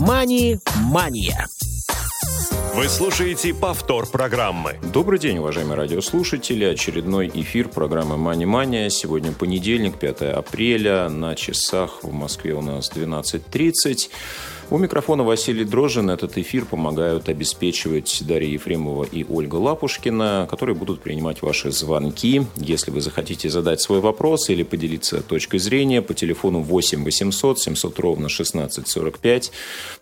«Мани-мания». Вы слушаете повтор программы. Добрый день, уважаемые радиослушатели. Очередной эфир программы «Мани Мания». Сегодня понедельник, 5 апреля. На часах в Москве у нас 12.30. У микрофона Василий Дрожжин. Этот эфир помогают обеспечивать Дарья Ефремова и Ольга Лапушкина, которые будут принимать ваши звонки. Если вы захотите задать свой вопрос или поделиться точкой зрения, по телефону 8 800 700 ровно 1645.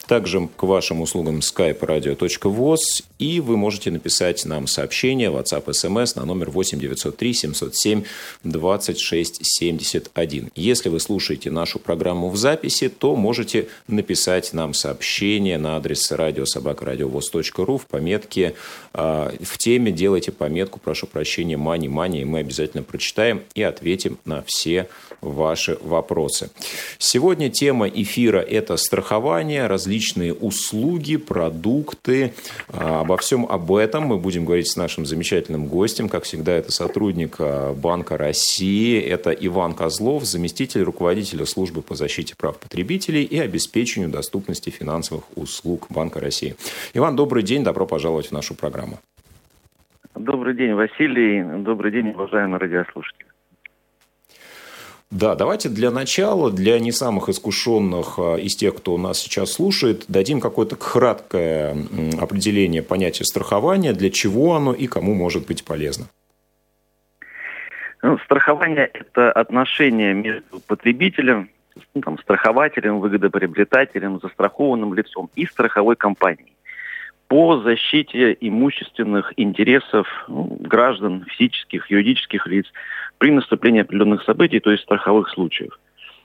Также к вашим услугам skype radio.voz. И вы можете написать нам сообщение, WhatsApp, SMS на номер 8 903 707 26 71. Если вы слушаете нашу программу в записи, то можете написать нам сообщение на адрес радиособакарадиовоз.ру в пометке э, в теме делайте пометку, прошу прощения, мани-мани, и мы обязательно прочитаем и ответим на все ваши вопросы. Сегодня тема эфира – это страхование, различные услуги, продукты. А, обо всем об этом мы будем говорить с нашим замечательным гостем. Как всегда, это сотрудник а, Банка России. Это Иван Козлов, заместитель руководителя службы по защите прав потребителей и обеспечению доступности финансовых услуг Банка России. Иван, добрый день, добро пожаловать в нашу программу. Добрый день, Василий. Добрый день, уважаемые радиослушатели. Да, давайте для начала, для не самых искушенных а, из тех, кто нас сейчас слушает, дадим какое-то краткое определение понятия страхования, для чего оно и кому может быть полезно. Ну, страхование – это отношение между потребителем, ну, там, страхователем, выгодоприобретателем, застрахованным лицом и страховой компанией по защите имущественных интересов ну, граждан, физических, юридических лиц при наступлении определенных событий, то есть страховых случаев.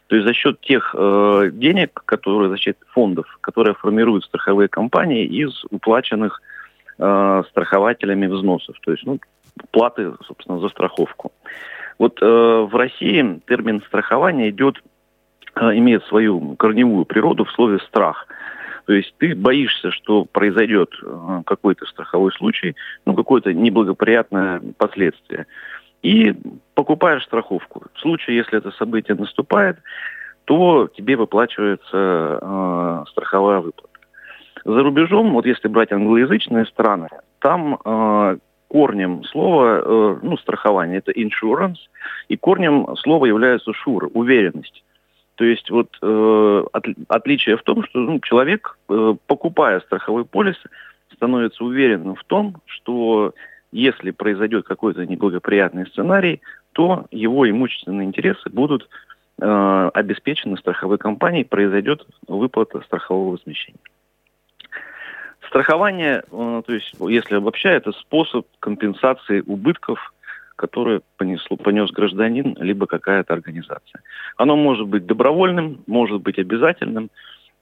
То есть за счет тех э, денег, которые, за счет фондов, которые формируют страховые компании из уплаченных э, страхователями взносов, то есть ну, платы, собственно, за страховку. Вот э, в России термин страхования идет, имеет свою корневую природу в слове страх. То есть ты боишься, что произойдет э, какой-то страховой случай, ну, какое-то неблагоприятное последствие. И покупаешь страховку. В случае, если это событие наступает, то тебе выплачивается э, страховая выплата. За рубежом, вот если брать англоязычные страны, там э, корнем слова, э, ну, страхование, это insurance, и корнем слова является sure, уверенность. То есть вот э, от, отличие в том, что ну, человек, э, покупая страховой полис, становится уверенным в том, что если произойдет какой-то неблагоприятный сценарий, то его имущественные интересы будут э, обеспечены страховой компанией, произойдет выплата страхового возмещения. Страхование, э, то есть, если обобщать, это способ компенсации убытков, которые понесло, понес гражданин, либо какая-то организация. Оно может быть добровольным, может быть обязательным.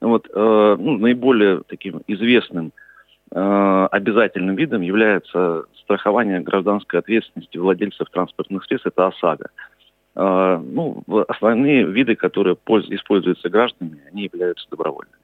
Вот, э, ну, наиболее таким известным Э, обязательным видом является страхование гражданской ответственности владельцев транспортных средств, это ОСАГО. Э, ну, основные виды, которые используются гражданами, они являются добровольными.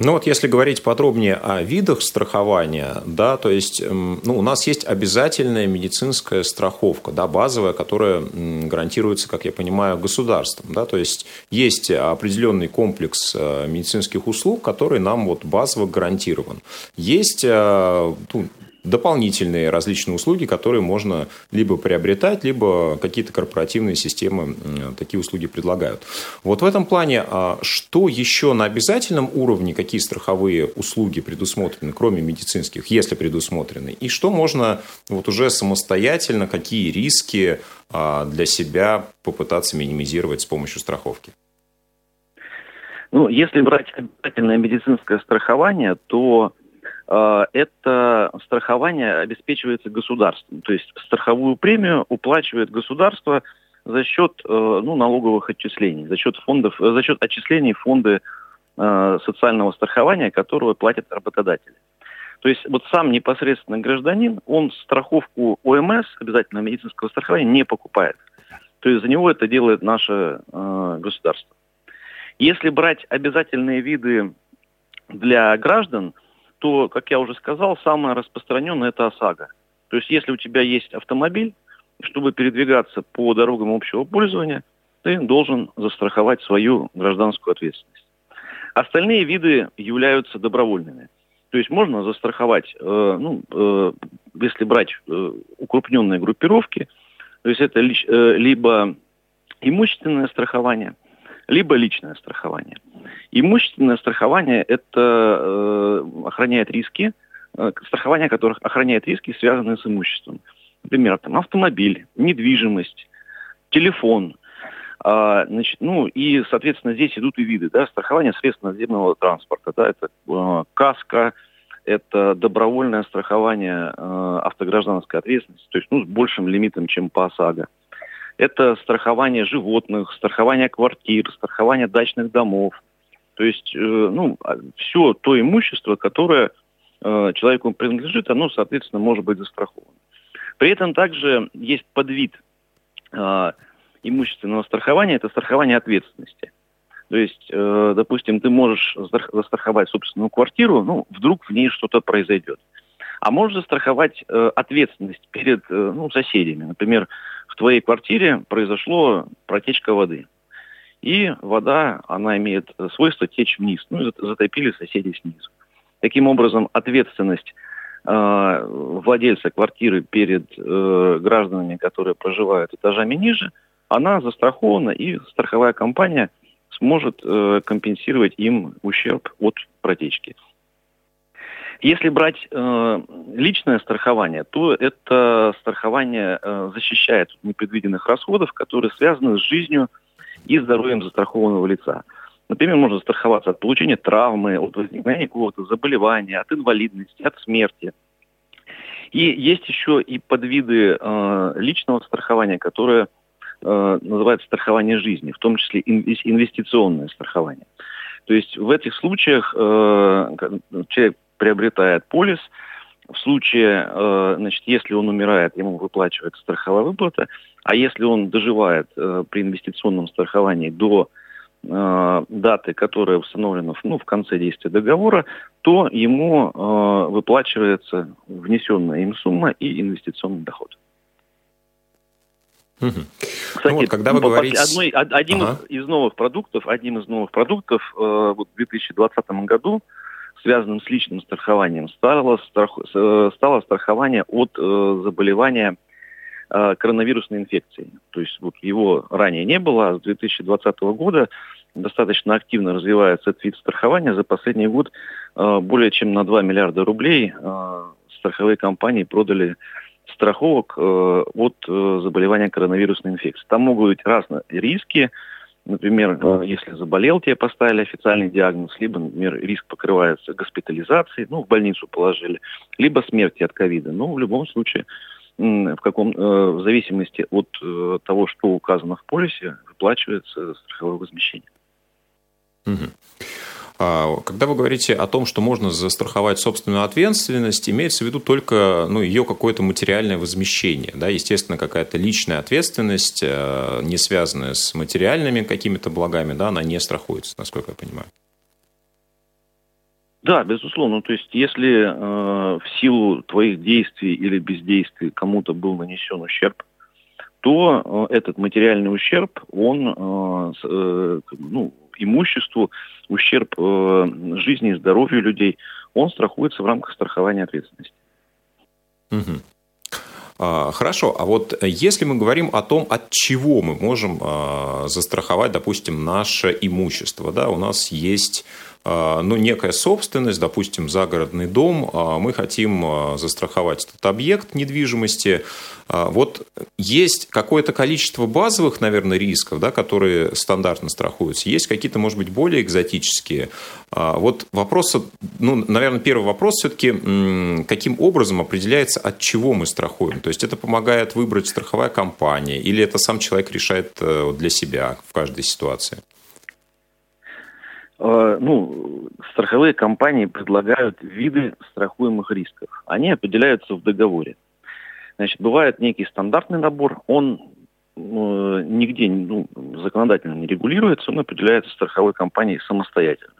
Ну вот если говорить подробнее о видах страхования, да, то есть эм, ну, у нас есть обязательная медицинская страховка, да, базовая, которая гарантируется, как я понимаю, государством. Да, то есть есть определенный комплекс э, медицинских услуг, который нам вот базово гарантирован. Есть ну, дополнительные различные услуги, которые можно либо приобретать, либо какие-то корпоративные системы такие услуги предлагают. Вот в этом плане, а, что еще на обязательном уровне, какие страховые услуги предусмотрены, кроме медицинских, если предусмотрены, и что можно вот уже самостоятельно, какие риски а, для себя попытаться минимизировать с помощью страховки? Ну, если брать обязательное медицинское страхование, то это страхование обеспечивается государством. То есть страховую премию уплачивает государство за счет э, ну, налоговых отчислений, за счет фондов, э, за счет отчислений фонды социального страхования, которого платят работодатели. То есть вот сам непосредственно гражданин, он страховку ОМС, обязательно медицинского страхования, не покупает. То есть за него это делает наше э, государство. Если брать обязательные виды для граждан – то, как я уже сказал, самое распространенное это ОСАГО. То есть если у тебя есть автомобиль, чтобы передвигаться по дорогам общего пользования, ты должен застраховать свою гражданскую ответственность. Остальные виды являются добровольными. То есть можно застраховать, э, ну, э, если брать э, укрупненные группировки, то есть это лич, э, либо имущественное страхование, либо личное страхование. Имущественное страхование это э, охраняет риски, э, страхование которых охраняет риски, связанные с имуществом. Например, там, автомобиль, недвижимость, телефон. А, значит, ну и, соответственно, здесь идут и виды. Да, страхование средств наземного транспорта. Да, это э, каска, это добровольное страхование э, автогражданской ответственности, то есть ну, с большим лимитом, чем по ОСАГО. Это страхование животных, страхование квартир, страхование дачных домов. То есть, э, ну, а, все то имущество, которое э, человеку принадлежит, оно, соответственно, может быть застраховано. При этом также есть подвид э, имущественного страхования, это страхование ответственности. То есть, допустим, ты можешь застраховать собственную квартиру, ну, вдруг в ней что-то произойдет. А можешь застраховать э, ответственность перед э, ну, соседями. Например, в твоей квартире произошло протечка воды. И вода, она имеет свойство течь вниз. Ну, затопили соседи снизу. Таким образом, ответственность э, владельца квартиры перед э, гражданами, которые проживают этажами ниже, она застрахована, и страховая компания – сможет э, компенсировать им ущерб от протечки. Если брать э, личное страхование, то это страхование э, защищает от непредвиденных расходов, которые связаны с жизнью и здоровьем застрахованного лица. Например, можно страховаться от получения травмы, от возникновения какого-то заболевания, от инвалидности, от смерти. И есть еще и подвиды э, личного страхования, которые э, называется страхование жизни, в том числе инвестиционное страхование. То есть в этих случаях э, человек приобретает полис, в случае, э, значит, если он умирает, ему выплачивается страховая выплата, а если он доживает э, при инвестиционном страховании до э, даты, которая установлена ну, в конце действия договора, то ему э, выплачивается внесенная им сумма и инвестиционный доход. Угу. Кстати, ну, вот, когда вы говорите... одной, одним ага. из, новых продуктов, одним из новых продуктов э, вот в 2020 году, связанным с личным страхованием, стало, страх, э, стало страхование от э, заболевания э, коронавирусной инфекцией. То есть вот его ранее не было, а с 2020 года достаточно активно развивается этот вид страхования. За последний год э, более чем на 2 миллиарда рублей э, страховые компании продали страховок э, от э, заболевания коронавирусной инфекцией. Там могут быть разные риски. Например, э, если заболел, тебе поставили официальный диагноз, либо, например, риск покрывается госпитализацией, ну, в больницу положили, либо смерти от ковида. Ну, в любом случае, в, каком, в зависимости от того, что указано в полисе, выплачивается страховое возмещение. Угу. А, когда вы говорите о том, что можно застраховать собственную ответственность, имеется в виду только ну, ее какое-то материальное возмещение. Да? Естественно, какая-то личная ответственность, э, не связанная с материальными какими-то благами, да, она не страхуется, насколько я понимаю. Да, безусловно. То есть, если э, в силу твоих действий или бездействий кому-то был нанесен ущерб, то э, этот материальный ущерб, он э, э, ну, имуществу, ущерб э, жизни и здоровью людей, он страхуется в рамках страхования ответственности. Угу. Хорошо, а вот если мы говорим о том, от чего мы можем а, застраховать, допустим, наше имущество, да, у нас есть а, ну, некая собственность, допустим, загородный дом, а, мы хотим а, застраховать этот объект недвижимости. Вот есть какое-то количество базовых, наверное, рисков, да, которые стандартно страхуются. Есть какие-то, может быть, более экзотические. Вот вопрос, ну, наверное, первый вопрос все-таки, каким образом определяется, от чего мы страхуем? То есть это помогает выбрать страховая компания или это сам человек решает э, для себя в каждой ситуации? Э, ну, страховые компании предлагают виды страхуемых рисков. Они определяются в договоре. Значит, бывает некий стандартный набор, он э, нигде ну, законодательно не регулируется, он определяется страховой компанией самостоятельно.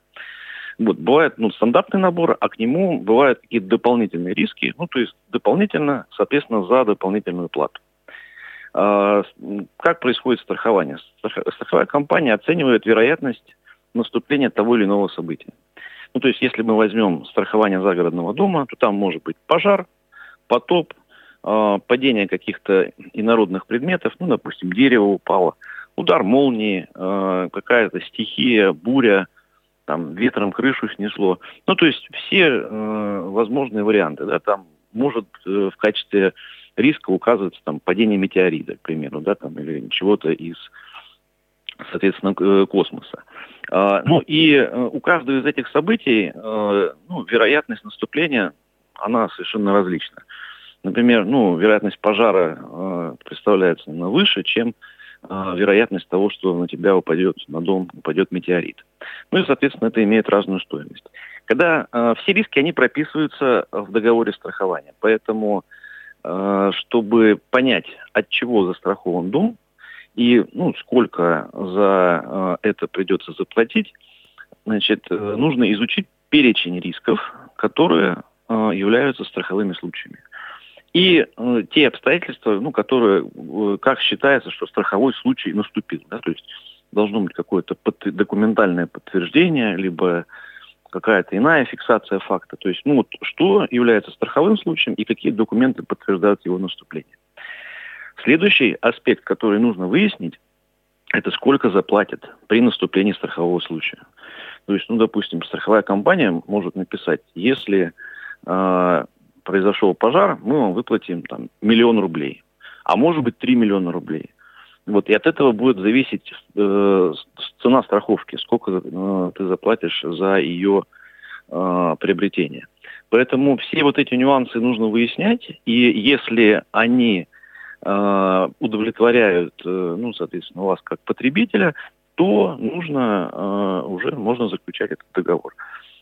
Вот, бывает ну, стандартный набор, а к нему бывают какие-то дополнительные риски, ну, то есть дополнительно, соответственно, за дополнительную плату. Как происходит страхование? Страховая компания оценивает вероятность наступления того или иного события. Ну, то есть, если мы возьмем страхование загородного дома, то там может быть пожар, потоп, падение каких-то инородных предметов, ну, допустим, дерево упало, удар молнии, какая-то стихия, буря, там ветром крышу снесло. Ну, то есть все э, возможные варианты. Да, там может э, в качестве риска указываться там падение метеорита, к примеру, да, там, или чего-то из, соответственно, э, космоса. А, ну и э, у каждого из этих событий э, ну, вероятность наступления, она совершенно различна. Например, ну, вероятность пожара представляется выше, чем вероятность того, что на тебя упадет, на дом упадет метеорит. Ну и, соответственно, это имеет разную стоимость. Когда э, все риски, они прописываются в договоре страхования. Поэтому, э, чтобы понять, от чего застрахован дом и ну, сколько за э, это придется заплатить, значит, э, нужно изучить перечень рисков, которые э, являются страховыми случаями. И э, те обстоятельства, ну, которые, э, как считается, что страховой случай наступил. Да? То есть должно быть какое-то под, документальное подтверждение, либо какая-то иная фиксация факта. То есть, ну вот, что является страховым случаем и какие документы подтверждают его наступление. Следующий аспект, который нужно выяснить, это сколько заплатят при наступлении страхового случая. То есть, ну, допустим, страховая компания может написать, если э, произошел пожар, мы вам выплатим там миллион рублей, а может быть 3 миллиона рублей. Вот, и от этого будет зависеть э, цена страховки, сколько э, ты заплатишь за ее э, приобретение. Поэтому все вот эти нюансы нужно выяснять, и если они удовлетворяют, э, ну, соответственно, вас как потребителя, то нужно э, уже можно заключать этот договор.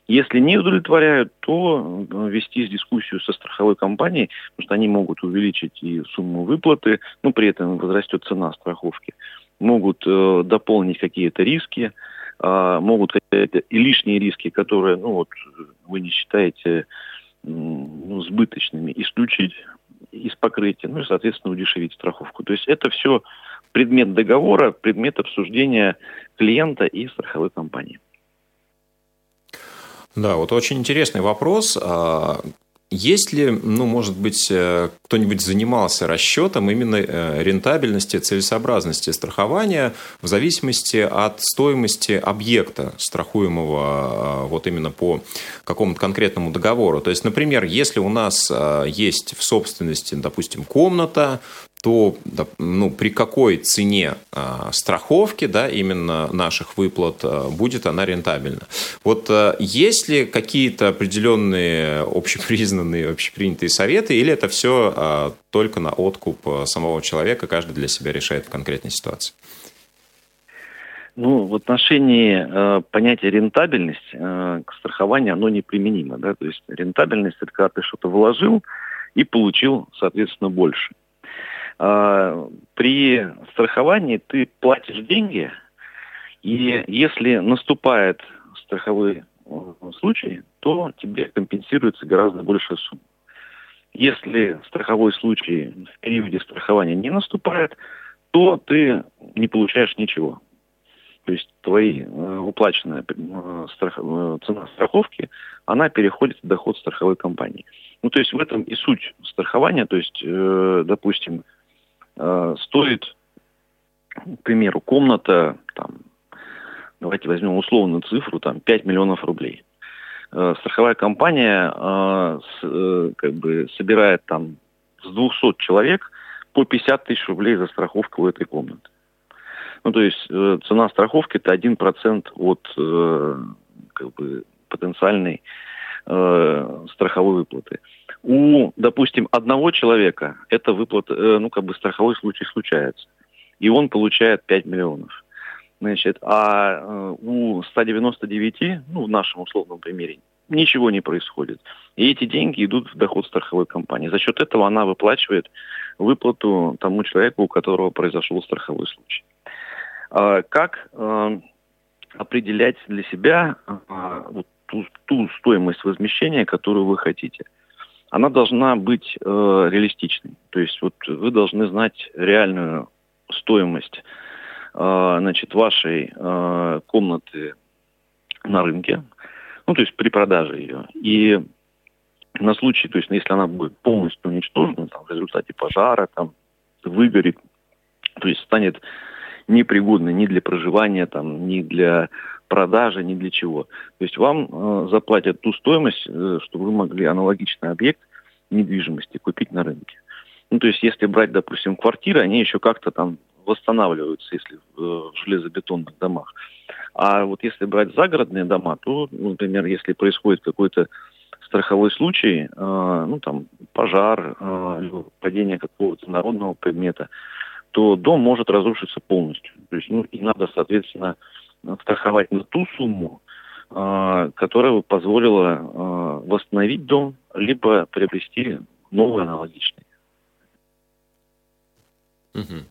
Если не удовлетворяют, то э, вести дискуссию со страховой компанией, потому что они могут увеличить и сумму выплаты, но при этом возрастет цена страховки. Могут э, дополнить какие-то риски, э, могут какие-то и лишние риски, которые ну, вот, вы не считаете ну, сбыточными, исключить из покрытия, ну и, соответственно, удешевить страховку. То есть это все предмет договора, предмет обсуждения клиента и страховой компании. Да, вот очень интересный вопрос. Есть ли, ну, может быть, э, кто-нибудь занимался расчетом именно э, рентабельности, целесообразности страхования в зависимости от стоимости объекта, страхуемого а, вот именно по какому-то конкретному договору? То есть, например, если у нас есть в собственности, допустим, комната, то ну, при какой цене э, страховки, да, именно наших выплат, э, будет она рентабельна. Вот э, есть ли какие-то определенные общепризнанные, общепринятые советы, или это все только на откуп самого человека, каждый для себя решает в конкретной ситуации? Ну, в отношении э, понятия рентабельность э, к страхованию оно неприменимо. Да? То есть рентабельность – это когда ты что-то вложил и получил, соответственно, больше – а, при страховании ты платишь деньги, и если наступает страховой э, случай, то тебе компенсируется гораздо большая сумма. Если страховой случай в периоде страхования не наступает, то ты не получаешь ничего. То есть твои э, уплаченная э, страх, цена страховки, она переходит в доход страховой компании. Ну, то есть в этом и суть страхования. То есть, допустим, Э, стоит, к примеру, комната, там, давайте возьмем условную цифру, там, 5 миллионов рублей. Э, страховая компания э, как бы собирает там с 200 человек по 50 тысяч рублей за страховку в этой комнате. Ну, то есть цена страховки это 1% от как бы, потенциальной страховой выплаты. У, допустим, одного человека эта выплата, э, ну, как бы страховой случай случается. И он получает 5 миллионов. Значит, а э, у 199, ну, в нашем условном примере, ничего не происходит. И эти деньги идут в доход страховой компании. За счет этого она выплачивает выплату тому человеку, у которого произошел страховой случай. А, как э, определять для себя ту, ту стоимость возмещения, которую вы хотите – она должна быть э, реалистичной. То есть вот вы должны знать реальную стоимость э, значит, вашей э, комнаты на рынке, ну, то есть при продаже ее. И на случай, то есть если она будет полностью уничтожена там, в результате пожара, там, выгорит, то есть станет непригодной ни для проживания, там, ни для продажи, ни для чего. То есть вам э, заплатят ту стоимость, э, чтобы вы могли аналогичный объект недвижимости купить на рынке. Ну, то есть если брать, допустим, квартиры, они еще как-то там восстанавливаются, если в, э, в железобетонных домах. А вот если брать загородные дома, то, например, если происходит какой-то страховой случай, э, ну там пожар, э, падение какого-то народного предмета, то дом может разрушиться полностью. То есть, ну, и надо, соответственно, страховать на ту сумму, которая бы позволила э, восстановить дом, либо приобрести новый аналогичный. Угу.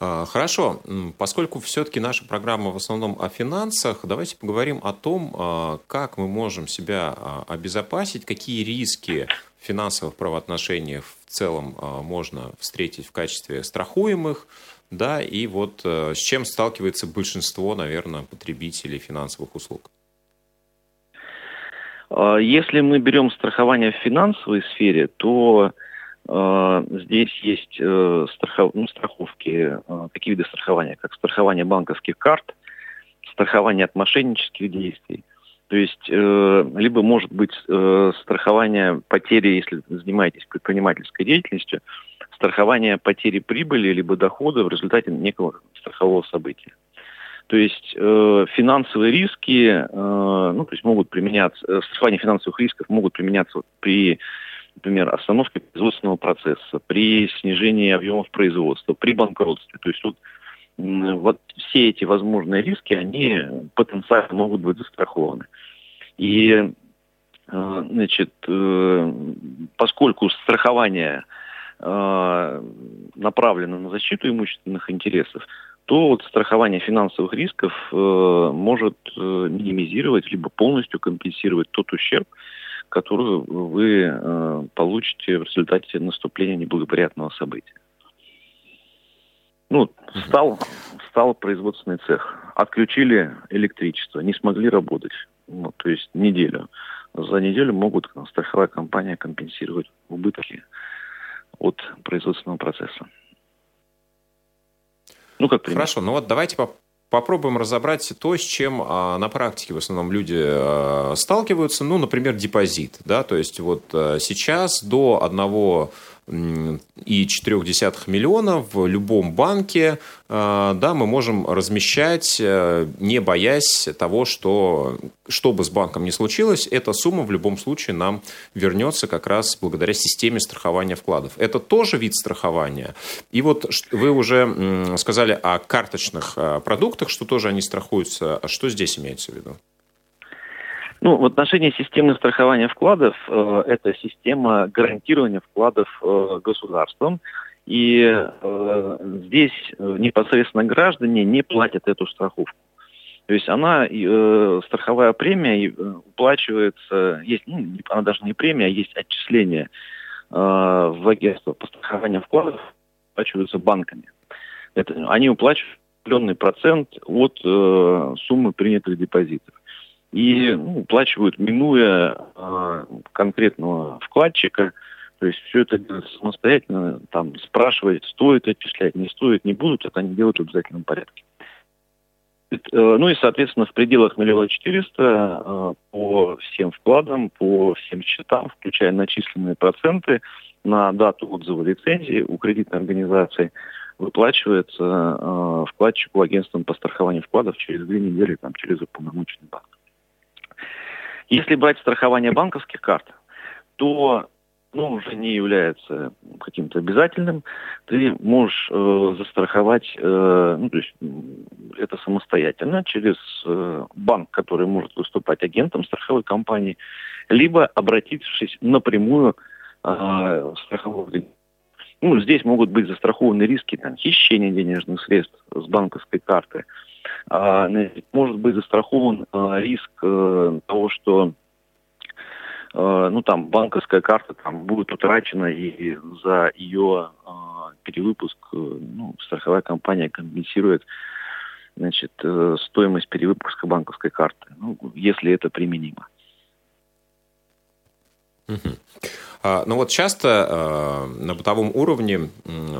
Хорошо, поскольку все-таки наша программа в основном о финансах, давайте поговорим о том, а, как мы можем себя а, обезопасить, какие риски в финансовых правоотношениях в целом а, можно встретить в качестве страхуемых, да, и вот с чем сталкивается большинство, наверное, потребителей финансовых услуг. Если мы берем страхование в финансовой сфере, то а, здесь есть э, страхов... ну, страховки, э, такие виды страхования, как страхование банковских карт, страхование от мошеннических действий. То есть э, либо может быть страхование потери, если занимаетесь предпринимательской деятельностью, страхование потери прибыли либо дохода в результате некого страхового события. То есть э, финансовые риски, э, ну, то есть могут применяться, э, страхование финансовых рисков могут применяться при например, остановки производственного процесса, при снижении объемов производства, при банкротстве. То есть вот, вот все эти возможные риски, они потенциально могут быть застрахованы. И э, значит, э, поскольку страхование э, направлено на защиту имущественных интересов, то вот страхование финансовых рисков может минимизировать либо полностью компенсировать тот ущерб, которую вы э, получите в результате наступления неблагоприятного события. Ну, стал, стал производственный цех. Отключили электричество, не смогли работать. Ну, то есть неделю. За неделю могут страховая компания компенсировать убытки от производственного процесса. Ну, как пример. Хорошо, ну вот давайте попробуем разобрать то, с чем а, на практике в основном люди а, сталкиваются. Ну, например, депозит. Да? То есть вот а, сейчас до одного 0,4 миллиона в любом банке, э, да, мы можем размещать, э, не боясь того, что, что бы с банком ни случилось, эта сумма в любом случае нам вернется как раз благодаря системе страхования вкладов. Это тоже вид страхования. И вот вы уже сказали о карточных э, продуктах, что тоже они страхуются. А что здесь имеется в виду? Ну, в отношении системы страхования вкладов, э, это система гарантирования вкладов э, государством. И э, здесь э, непосредственно граждане не платят эту страховку. То есть она, э, страховая премия э, уплачивается, есть, ну, она даже не премия, а есть отчисление э, в агентство по страхованию вкладов, уплачиваются банками. Это, они уплачивают определенный процент от э, суммы принятых депозитов и ну, уплачивают, минуя э, конкретного вкладчика. То есть все это самостоятельно, там спрашивать, стоит отчислять, не стоит, не будут, это они делают в обязательном порядке. Э, ну и, соответственно, в пределах миллиона четыреста э, по всем вкладам, по всем счетам, включая начисленные проценты на дату отзыва лицензии у кредитной организации, выплачивается э, вкладчику агентством по страхованию вкладов через две недели, там, через уполномоченный банк. Если брать страхование банковских карт, то ну, уже не является каким-то обязательным. Ты можешь э, застраховать, э, ну, то есть это самостоятельно через э, банк, который может выступать агентом страховой компании, либо обратившись напрямую э, в страховой ну, здесь могут быть застрахованы риски там, хищения денежных средств с банковской карты, а, может быть застрахован а, риск э, того, что ну, там, банковская карта там, будет утрачена, и за ее перевыпуск ну, страховая компания компенсирует значит, стоимость перевыпуска банковской карты, ну, если это применимо. А, ну вот часто на бытовом уровне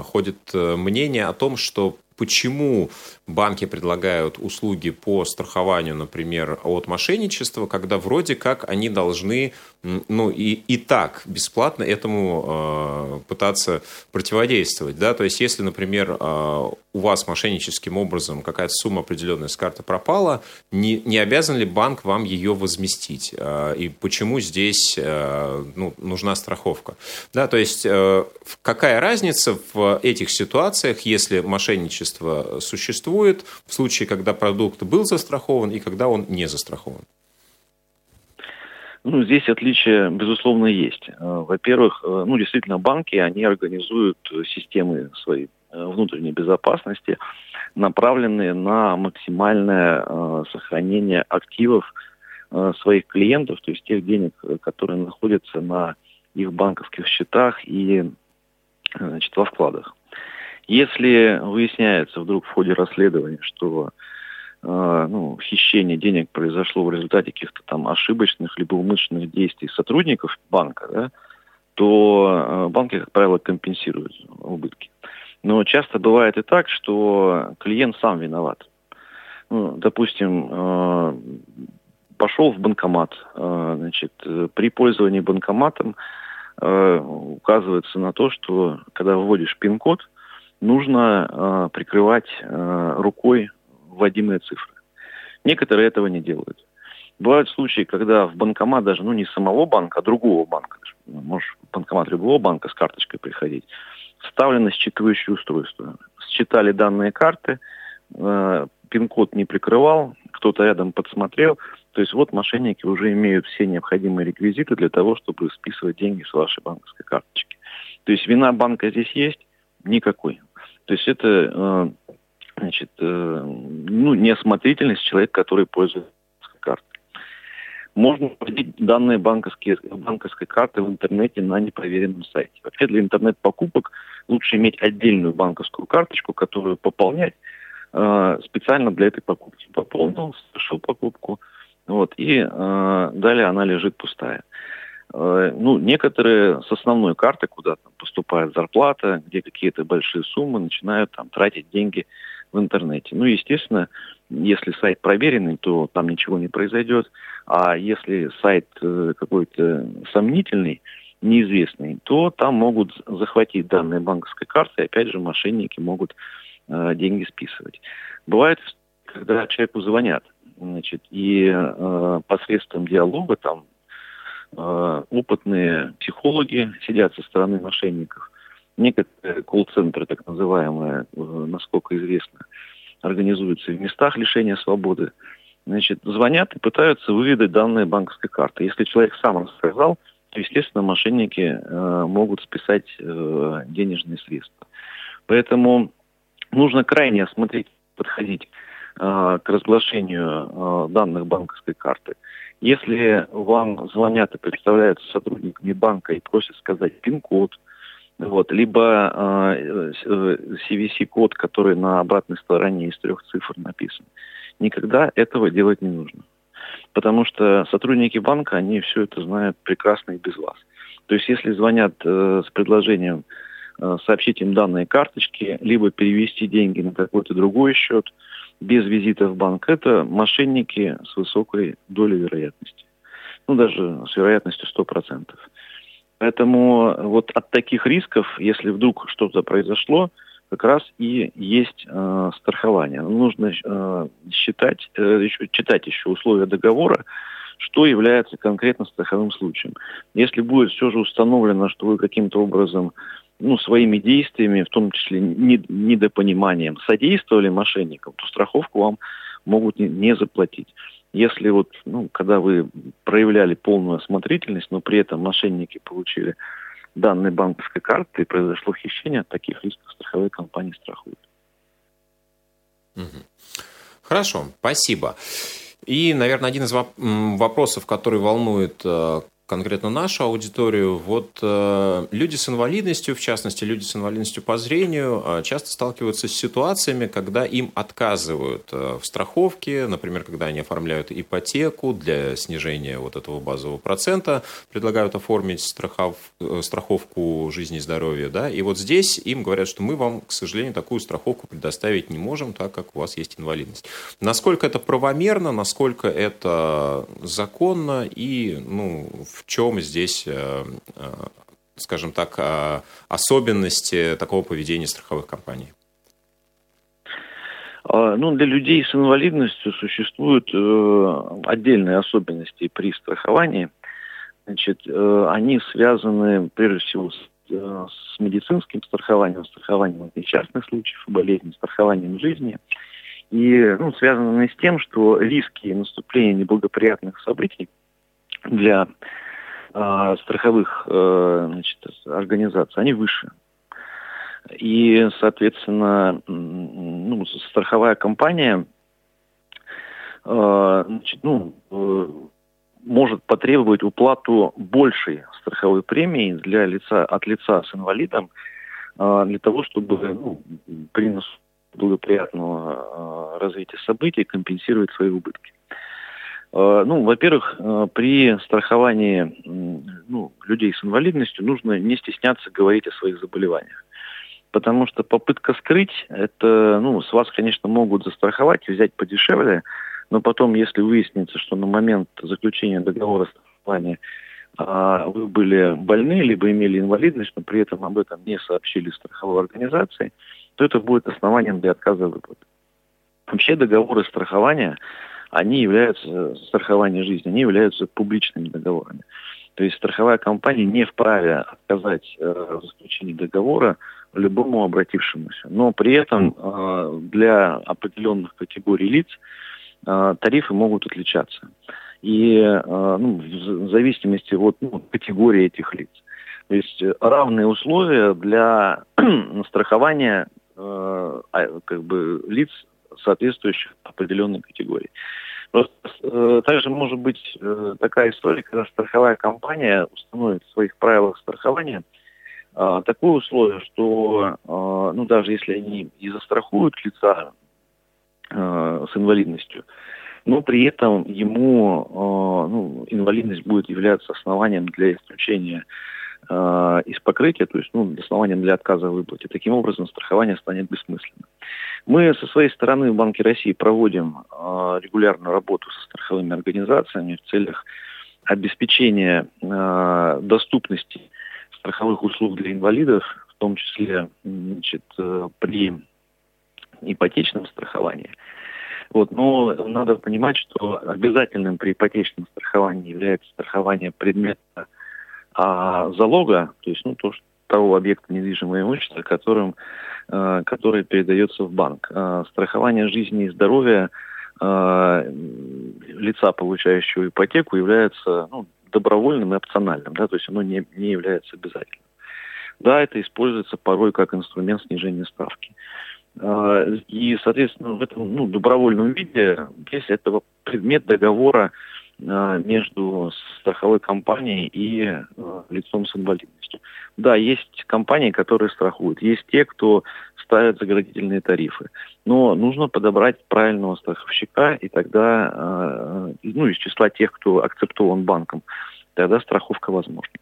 ходит э, мнение о том, что почему банки предлагают услуги по страхованию, например, от мошенничества, когда вроде как они должны, ну и, и так бесплатно этому э, пытаться противодействовать. Да? То есть если, например, э, у вас мошенническим образом какая-то сумма определенная с карты пропала, не, не обязан ли банк вам ее возместить? Э, и почему здесь э, ну, нужна страховка? Да, то есть э, какая разница в этих ситуациях, если мошенничество существует, в случае, когда продукт был застрахован и когда он не застрахован? Ну, здесь отличия, безусловно, есть. Во-первых, ну, действительно, банки, они организуют системы свои Э, внутренней безопасности, направленные на максимальное э, сохранение активов э, своих клиентов, то есть тех денег, которые находятся на их банковских счетах и значит, во вкладах. Если выясняется вдруг в ходе расследования, что э, ну, хищение денег произошло в результате каких-то там ошибочных либо умышленных действий сотрудников банка, да, то э, банки, как правило, компенсируют убытки. Но часто бывает и так, что клиент сам виноват. Ну, допустим, э, пошел в банкомат, э, значит, при пользовании банкоматом э, указывается на то, что когда вводишь пин-код, нужно прикрывать рукой вводимые цифры. Некоторые этого не делают. Бывают случаи, когда в банкомат даже, ну, не самого банка, а другого банка, можешь в банкомат любого банка с карточкой приходить, вставлено считывающее устройство. Считали данные карты, э, пин-код не прикрывал, кто-то рядом подсмотрел. То есть вот мошенники уже имеют все необходимые реквизиты для того, чтобы списывать деньги с вашей банковской карточки. То есть вина банка здесь есть? Никакой. То есть это э, значит, э, ну, неосмотрительность человека, который пользуется картой. Можно вводить данные банковские, банковской карты в интернете на непроверенном сайте. Вообще для интернет-покупок лучше иметь отдельную банковскую карточку, которую пополнять э, специально для этой покупки. Пополнил, совершил покупку, вот, и э, далее она лежит пустая. Э, ну, некоторые с основной карты, куда там поступает зарплата, где какие-то большие суммы, начинают там тратить деньги в интернете. Ну, естественно, если сайт проверенный, то там ничего не произойдет. А если сайт э, какой-то сомнительный, неизвестный, то там могут захватить данные банковской карты, и опять же мошенники могут э, деньги списывать. Бывает, когда человеку звонят, значит, и э, посредством диалога там э, опытные психологи сидят со стороны мошенников, некоторые колл-центры, так называемые, э, насколько известно, организуются в местах лишения свободы, значит, звонят и пытаются выведать данные банковской карты. Если человек сам рассказал, то, естественно, мошенники э, могут списать э, денежные средства. Поэтому нужно крайне осмотреть, подходить к разглашению данных банковской карты. Если вам звонят и представляются сотрудниками банка и просят сказать пин-код, вот, либо э, CVC-код, который на обратной стороне из трех цифр написан, никогда этого делать не нужно потому что сотрудники банка, они все это знают прекрасно и без вас. То есть если звонят э, с предложением э, сообщить им данные карточки, либо перевести деньги на какой-то другой счет без визита в банк, это мошенники с высокой долей вероятности. Ну, даже с вероятностью 100%. Поэтому вот от таких рисков, если вдруг что-то произошло, как раз и есть э, страхование. Нужно э, считать, э, еще, читать еще условия договора, что является конкретно страховым случаем. Если будет все же установлено, что вы каким-то образом ну, своими действиями, в том числе недопониманием, содействовали мошенникам, то страховку вам могут не, не заплатить. Если вот, ну, когда вы проявляли полную осмотрительность, но при этом мошенники получили данной банковской карты и произошло хищение, таких рисков страховые компании страхуют. Хорошо, спасибо. И, наверное, один из вопросов, который волнует э, конкретно нашу аудиторию. Вот э, люди с инвалидностью, в частности, люди с инвалидностью по зрению, э, часто сталкиваются с ситуациями, когда им отказывают э, в страховке, например, когда они оформляют ипотеку для снижения вот этого базового процента, предлагают оформить страхов, э, страховку жизни и здоровья, да, и вот здесь им говорят, что мы вам, к сожалению, такую страховку предоставить не можем, так как у вас есть инвалидность. Насколько это правомерно, насколько это законно и, ну, в чем здесь, э, э, скажем так, э, особенности такого поведения страховых компаний? А, ну, для людей с инвалидностью существуют отдельные особенности при страховании. Значит, они связаны, прежде всего, с, с медицинским страхованием, страхованием несчастных случаев, болезней, страхованием жизни. И ну, связаны с тем, что риски наступления неблагоприятных событий для э, страховых э, значит, организаций, они выше. И, соответственно, ну, страховая компания э, значит, ну, э, может потребовать уплату большей страховой премии для лица, от лица с инвалидом для того, чтобы ну, при благоприятного развития событий компенсировать свои убытки. Э, ну, во-первых, э, при страховании ну, людей с инвалидностью нужно не стесняться говорить о своих заболеваниях. Потому что попытка скрыть, это, ну, с вас, конечно, могут застраховать, взять подешевле, но потом, если выяснится, что на момент заключения договора страхования а, вы были больны, либо имели инвалидность, но при этом об этом не сообщили страховой организации, то это будет основанием для отказа выплаты. Вообще договоры страхования они являются, страхование жизни, они являются публичными договорами. То есть страховая компания не вправе отказать э, заключении договора любому обратившемуся. Но при этом э, для определенных категорий лиц э, тарифы могут отличаться. И э, ну, в зависимости от ну, категории этих лиц. То есть равные условия для страхования э, а, как бы, лиц соответствующих определенной категории. Э, также может быть э, такая история, когда страховая компания установит в своих правилах страхования э, такое условие, что э, ну, даже если они и застрахуют лица э, с инвалидностью, но при этом ему э, ну, инвалидность будет являться основанием для исключения э, из покрытия, то есть ну, основанием для отказа в выплате. Таким образом, страхование станет бессмысленным. Мы со своей стороны в Банке России проводим э, регулярную работу со страховыми организациями в целях обеспечения э, доступности страховых услуг для инвалидов, в том числе значит, э, при ипотечном страховании. Вот, но надо понимать, что обязательным при ипотечном страховании является страхование предмета а, залога, то есть ну, то, что, того объекта недвижимого имущества, которым Э, который передается в банк. Э, страхование жизни и здоровья э, лица, получающего ипотеку, является ну, добровольным и опциональным, да, то есть оно не, не является обязательным. Да, это используется порой как инструмент снижения ставки. И, соответственно, в этом ну, добровольном виде, если это предмет договора между страховой компанией и лицом с инвалидностью. Да, есть компании, которые страхуют, есть те, кто ставят заградительные тарифы. Но нужно подобрать правильного страховщика, и тогда, э, ну, из числа тех, кто акцептован банком, тогда страховка возможна.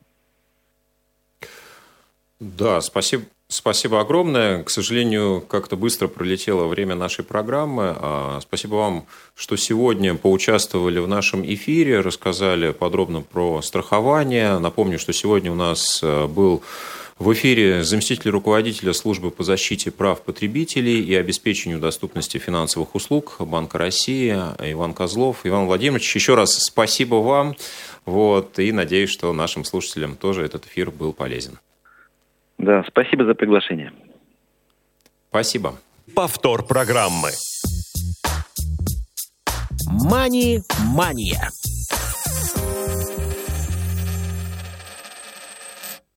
Да, спасибо. Спасибо огромное. К сожалению, как-то быстро пролетело время нашей программы. А, спасибо вам, что сегодня поучаствовали в нашем эфире, рассказали подробно про страхование. Напомню, что сегодня у нас э, был в эфире заместитель руководителя службы по защите прав потребителей и обеспечению доступности финансовых услуг Банка России Иван Козлов. Иван Владимирович, еще раз спасибо вам. Вот, и надеюсь, что нашим слушателям тоже этот эфир был полезен. Да, спасибо за приглашение. Спасибо. Повтор программы. Мани-мания.